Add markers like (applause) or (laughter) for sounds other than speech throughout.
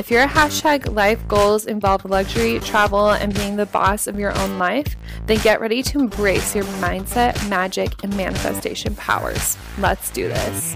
If your hashtag life goals involve luxury, travel, and being the boss of your own life, then get ready to embrace your mindset, magic, and manifestation powers. Let's do this.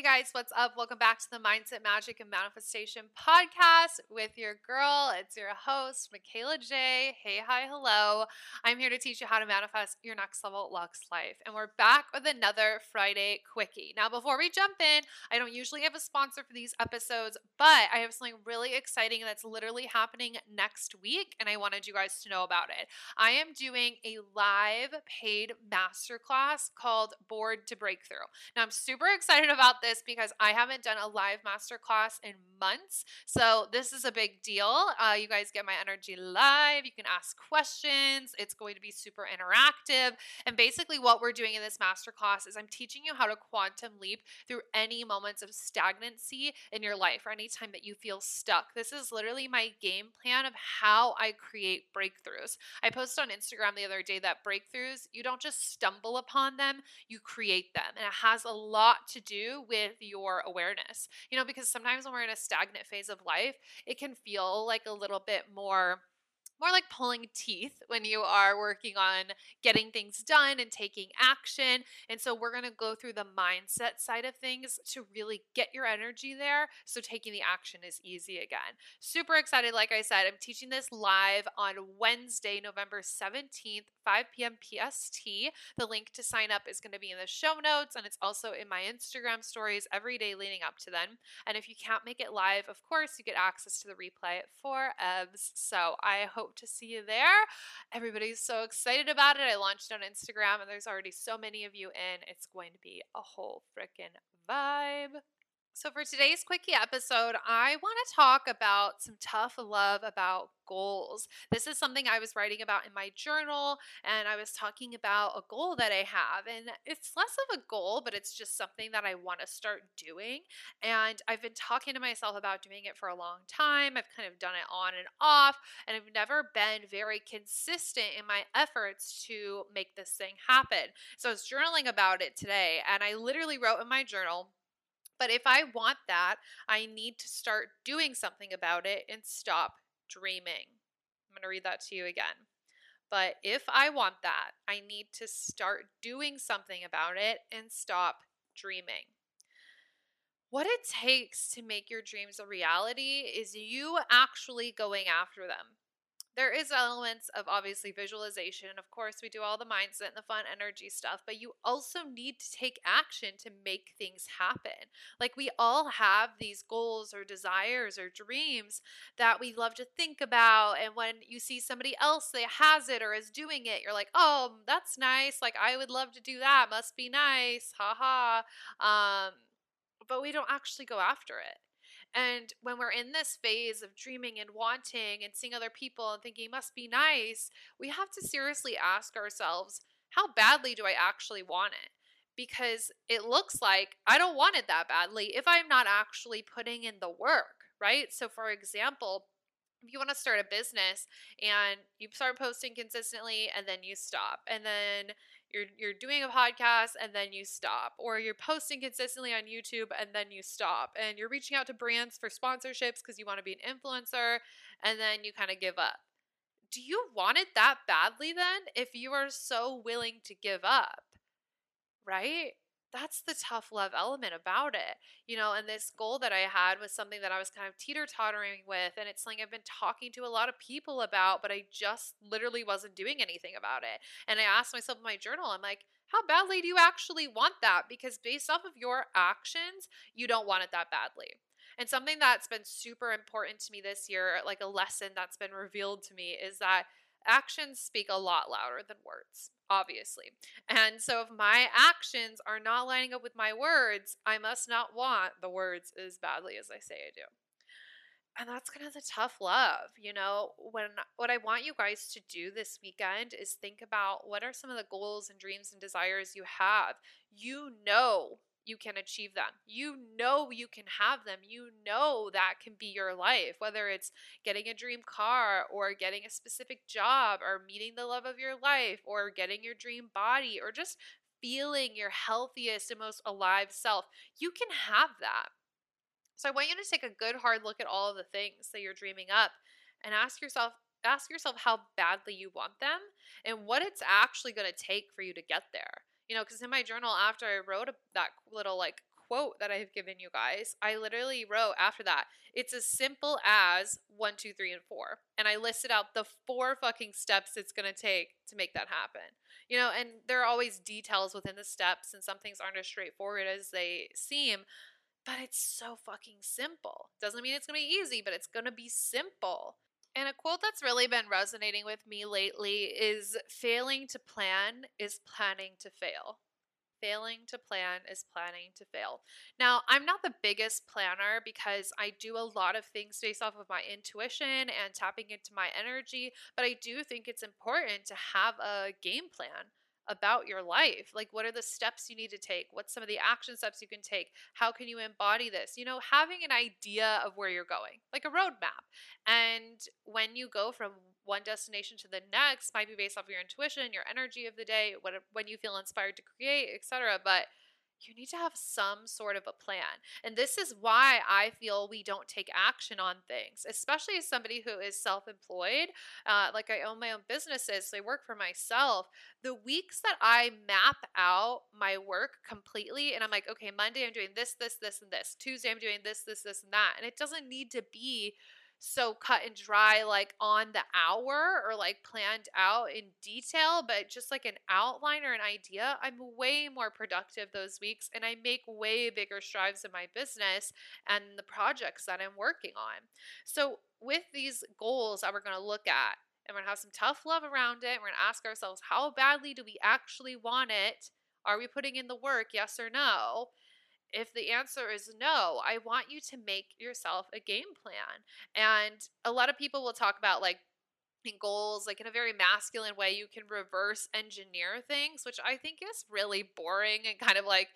Hey guys, what's up? Welcome back to the Mindset, Magic, and Manifestation podcast with your girl. It's your host, Michaela J. Hey, hi, hello. I'm here to teach you how to manifest your next level Lux life. And we're back with another Friday Quickie. Now, before we jump in, I don't usually have a sponsor for these episodes, but I have something really exciting that's literally happening next week, and I wanted you guys to know about it. I am doing a live paid masterclass called Bored to Breakthrough. Now, I'm super excited about this this because I haven't done a live masterclass in months. So this is a big deal. Uh, you guys get my energy live. You can ask questions. It's going to be super interactive. And basically, what we're doing in this masterclass is I'm teaching you how to quantum leap through any moments of stagnancy in your life or any time that you feel stuck. This is literally my game plan of how I create breakthroughs. I posted on Instagram the other day that breakthroughs, you don't just stumble upon them, you create them. And it has a lot to do with with your awareness. You know, because sometimes when we're in a stagnant phase of life, it can feel like a little bit more more like pulling teeth when you are working on getting things done and taking action. And so we're going to go through the mindset side of things to really get your energy there so taking the action is easy again. Super excited like I said, I'm teaching this live on Wednesday, November 17th, 5 p.m. PST. The link to sign up is going to be in the show notes and it's also in my Instagram stories every day leading up to then. And if you can't make it live, of course, you get access to the replay for EBS. So I hope hope to see you there. Everybody's so excited about it. I launched on Instagram and there's already so many of you in. It's going to be a whole freaking vibe. So, for today's quickie episode, I want to talk about some tough love about goals. This is something I was writing about in my journal, and I was talking about a goal that I have. And it's less of a goal, but it's just something that I want to start doing. And I've been talking to myself about doing it for a long time. I've kind of done it on and off, and I've never been very consistent in my efforts to make this thing happen. So, I was journaling about it today, and I literally wrote in my journal, but if I want that, I need to start doing something about it and stop dreaming. I'm going to read that to you again. But if I want that, I need to start doing something about it and stop dreaming. What it takes to make your dreams a reality is you actually going after them there is elements of obviously visualization. Of course, we do all the mindset and the fun energy stuff, but you also need to take action to make things happen. Like we all have these goals or desires or dreams that we love to think about. And when you see somebody else that has it or is doing it, you're like, oh, that's nice. Like I would love to do that. Must be nice. Ha ha. Um, but we don't actually go after it. And when we're in this phase of dreaming and wanting and seeing other people and thinking must be nice, we have to seriously ask ourselves, how badly do I actually want it? Because it looks like I don't want it that badly if I'm not actually putting in the work, right? So, for example, if you want to start a business and you start posting consistently and then you stop and then you're you're doing a podcast and then you stop or you're posting consistently on YouTube and then you stop and you're reaching out to brands for sponsorships because you want to be an influencer and then you kind of give up. Do you want it that badly then if you are so willing to give up? Right? That's the tough love element about it, you know. And this goal that I had was something that I was kind of teeter tottering with, and it's something I've been talking to a lot of people about, but I just literally wasn't doing anything about it. And I asked myself in my journal, I'm like, how badly do you actually want that? Because based off of your actions, you don't want it that badly. And something that's been super important to me this year, like a lesson that's been revealed to me, is that actions speak a lot louder than words, obviously. And so if my actions are not lining up with my words, I must not want the words as badly as I say I do. and that's kind of the tough love you know when what i want you guys to do this weekend is think about what are some of the goals and dreams and desires you have you know you can achieve them. You know you can have them. You know that can be your life, whether it's getting a dream car or getting a specific job or meeting the love of your life or getting your dream body or just feeling your healthiest and most alive self. You can have that. So I want you to take a good hard look at all of the things that you're dreaming up and ask yourself ask yourself how badly you want them and what it's actually going to take for you to get there you know, because in my journal after I wrote a, that little like quote that I've given you guys, I literally wrote after that, it's as simple as one, two, three, and four. And I listed out the four fucking steps it's gonna take to make that happen. You know, and there are always details within the steps, and some things aren't as straightforward as they seem, but it's so fucking simple. Doesn't mean it's gonna be easy, but it's gonna be simple. And a quote that's really been resonating with me lately is failing to plan is planning to fail. Failing to plan is planning to fail. Now, I'm not the biggest planner because I do a lot of things based off of my intuition and tapping into my energy, but I do think it's important to have a game plan about your life. Like, what are the steps you need to take? What's some of the action steps you can take? How can you embody this? You know, having an idea of where you're going, like a roadmap. And when you go from one destination to the next, might be based off of your intuition, your energy of the day, what, when you feel inspired to create, etc. But you need to have some sort of a plan. And this is why I feel we don't take action on things, especially as somebody who is self employed. Uh, like I own my own businesses, so I work for myself. The weeks that I map out my work completely, and I'm like, okay, Monday I'm doing this, this, this, and this. Tuesday I'm doing this, this, this, and that. And it doesn't need to be so cut and dry like on the hour or like planned out in detail but just like an outline or an idea i'm way more productive those weeks and i make way bigger strides in my business and the projects that i'm working on. So with these goals that we're going to look at and we're going to have some tough love around it we're going to ask ourselves how badly do we actually want it? Are we putting in the work? Yes or no if the answer is no, I want you to make yourself a game plan. And a lot of people will talk about like goals, like in a very masculine way, you can reverse engineer things, which I think is really boring and kind of like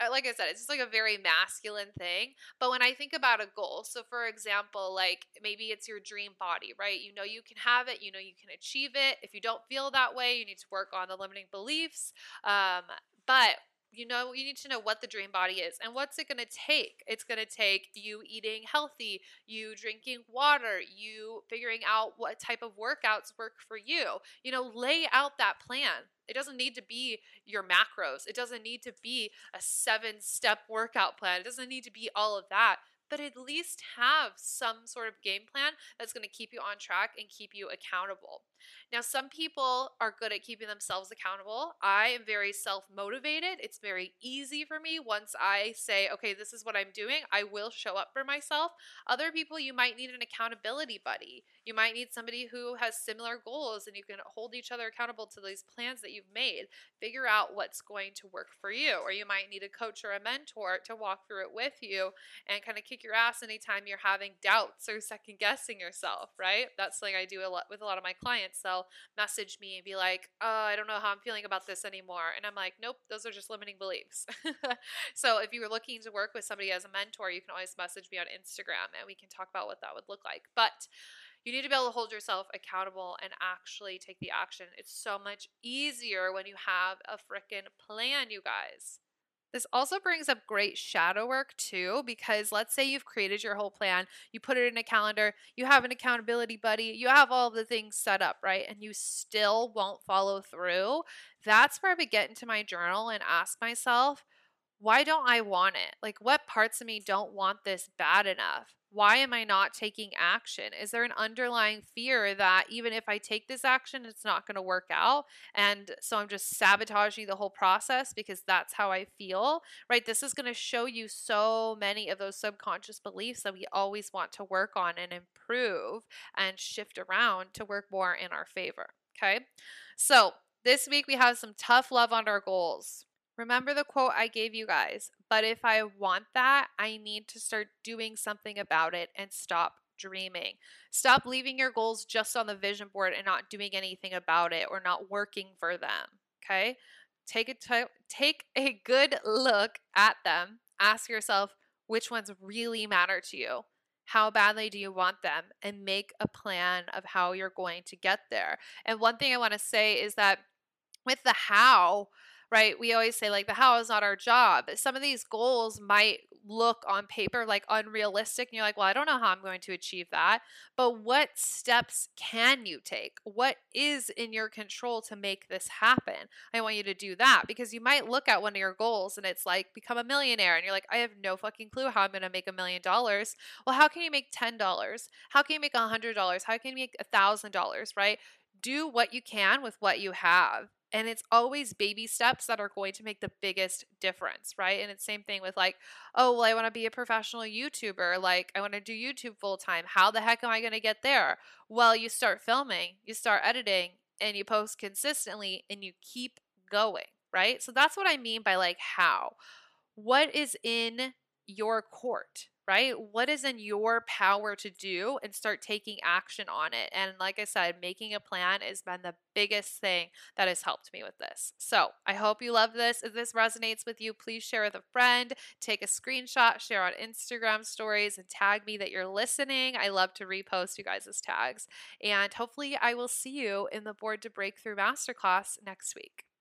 uh, like I said, it's just like a very masculine thing. But when I think about a goal, so for example, like maybe it's your dream body, right? You know you can have it, you know you can achieve it. If you don't feel that way, you need to work on the limiting beliefs. Um, but you know you need to know what the dream body is and what's it going to take? It's going to take you eating healthy you drinking water you figuring out what type of workouts work for you. You know lay out that plan. It doesn't need to be your macros. It doesn't need to be a seven step workout plan. It doesn't need to be all of that but at least have some sort of game plan that's going to keep you on track and keep you accountable. Now, some people are good at keeping themselves accountable. I am very self motivated. It's very easy for me. Once I say, okay, this is what I'm doing, I will show up for myself. Other people, you might need an accountability buddy. You might need somebody who has similar goals and you can hold each other accountable to these plans that you've made. Figure out what's going to work for you. Or you might need a coach or a mentor to walk through it with you and kind of kick your ass anytime you're having doubts or second guessing yourself, right? That's something I do a lot with a lot of my clients. They'll message me and be like, oh, I don't know how I'm feeling about this anymore. And I'm like, nope, those are just limiting beliefs. (laughs) so if you were looking to work with somebody as a mentor, you can always message me on Instagram and we can talk about what that would look like. But you need to be able to hold yourself accountable and actually take the action. It's so much easier when you have a freaking plan, you guys. This also brings up great shadow work too, because let's say you've created your whole plan, you put it in a calendar, you have an accountability buddy, you have all the things set up, right? And you still won't follow through. That's where I would get into my journal and ask myself, why don't I want it? Like, what parts of me don't want this bad enough? Why am I not taking action? Is there an underlying fear that even if I take this action, it's not going to work out? And so I'm just sabotaging the whole process because that's how I feel, right? This is going to show you so many of those subconscious beliefs that we always want to work on and improve and shift around to work more in our favor. Okay. So this week we have some tough love on our goals. Remember the quote I gave you guys, but if I want that, I need to start doing something about it and stop dreaming. Stop leaving your goals just on the vision board and not doing anything about it or not working for them. Okay? Take a t- take a good look at them. Ask yourself which ones really matter to you. How badly do you want them? And make a plan of how you're going to get there. And one thing I want to say is that with the how, right? We always say like the how is not our job. Some of these goals might look on paper like unrealistic and you're like, "Well, I don't know how I'm going to achieve that." But what steps can you take? What is in your control to make this happen? I want you to do that because you might look at one of your goals and it's like become a millionaire and you're like, "I have no fucking clue how I'm going to make a million dollars." Well, how can you make $10? How can you make $100? How can you make $1,000, right? Do what you can with what you have and it's always baby steps that are going to make the biggest difference right? And it's same thing with like oh well i want to be a professional youtuber like i want to do youtube full time how the heck am i going to get there? Well you start filming you start editing and you post consistently and you keep going right? So that's what i mean by like how. What is in your court right? What is in your power to do and start taking action on it? And like I said, making a plan has been the biggest thing that has helped me with this. So I hope you love this. If this resonates with you, please share with a friend, take a screenshot, share on Instagram stories, and tag me that you're listening. I love to repost you guys' tags. And hopefully, I will see you in the Bored to Breakthrough Masterclass next week.